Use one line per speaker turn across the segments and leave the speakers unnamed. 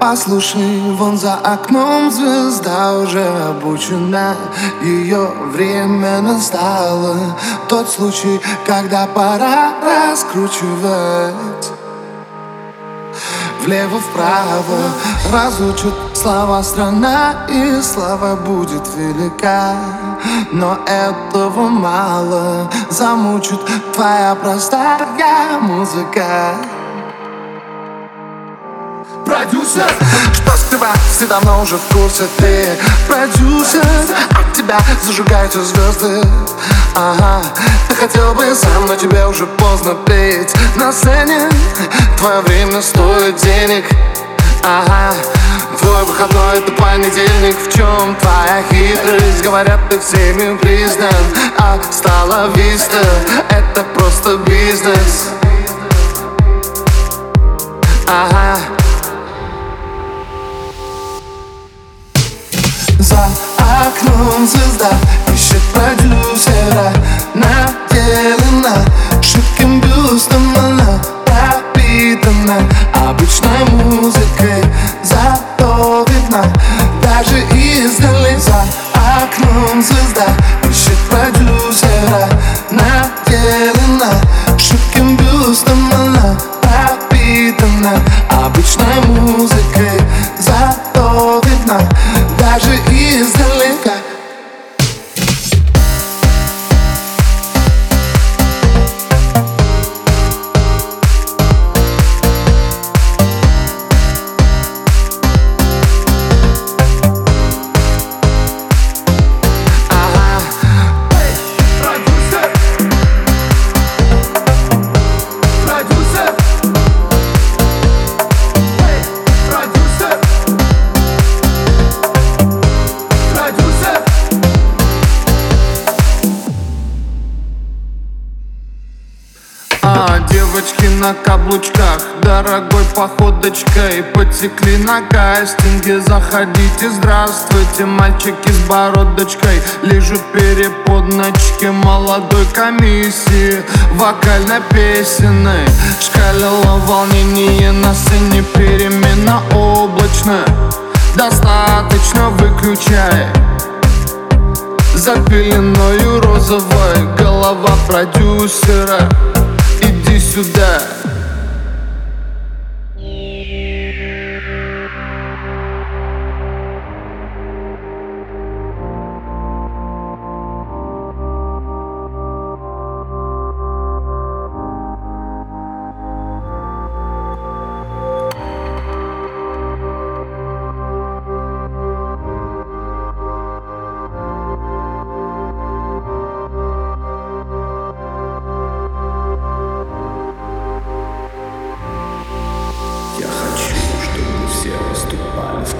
Послушай, вон за окном звезда уже обучена. Ее время настало. Тот случай, когда пора раскручивать. Влево-вправо разучат слова страна И слава будет велика. Но этого мало. Замучит твоя простая музыка Продюсер, что скрывать, все давно уже в курсе. Ты продюсер, от тебя зажигаются звезды. Ага, ты хотел бы сам, но тебе уже поздно петь. На сцене твое время стоит денег. Ага, твой выходной это понедельник. В чем твоя хитрость? Говорят, ты всеми признан А стала виста, это просто бизнес. Ага За окном звезда ищет продюсера Наделена шибким бюстом она пропитана Обычной музыкой зато видна Даже издали. За окном звезда ищет продюсера
девочки на каблучках Дорогой походочкой Потекли на кастинге. Заходите, здравствуйте Мальчики с бородочкой Лежат переподночки Молодой комиссии. Вокально-песенной Шкалило волнение На сцене перемена облачная. Достаточно выключай. За пеленою розовой Голова продюсера сюда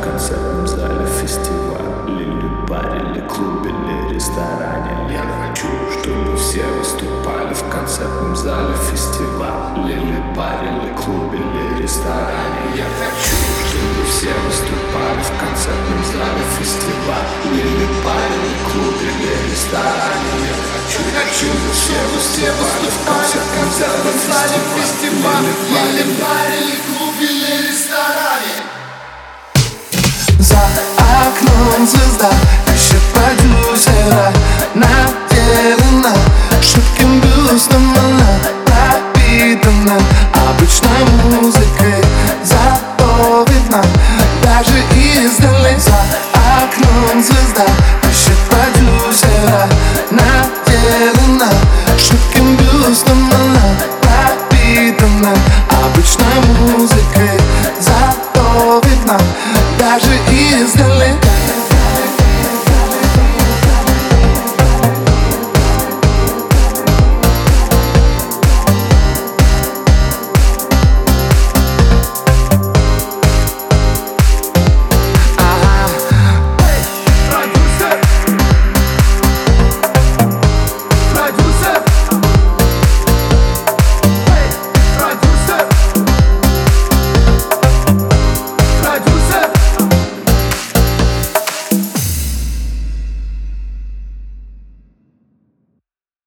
в концертном зале фестиваля Или баре, или клубе, или ресторане. Я хочу, чтобы все выступали в концертном зале фестиваля Или баре, или клубе, или ресторане. Я хочу, чтобы все выступали в концертном зале фестиваля Или баре, или клубе, или ресторане. Я хочу, чтобы все выступали в концертном зале фестиваля Или баре, или клубе, или ресторане
За окном звезда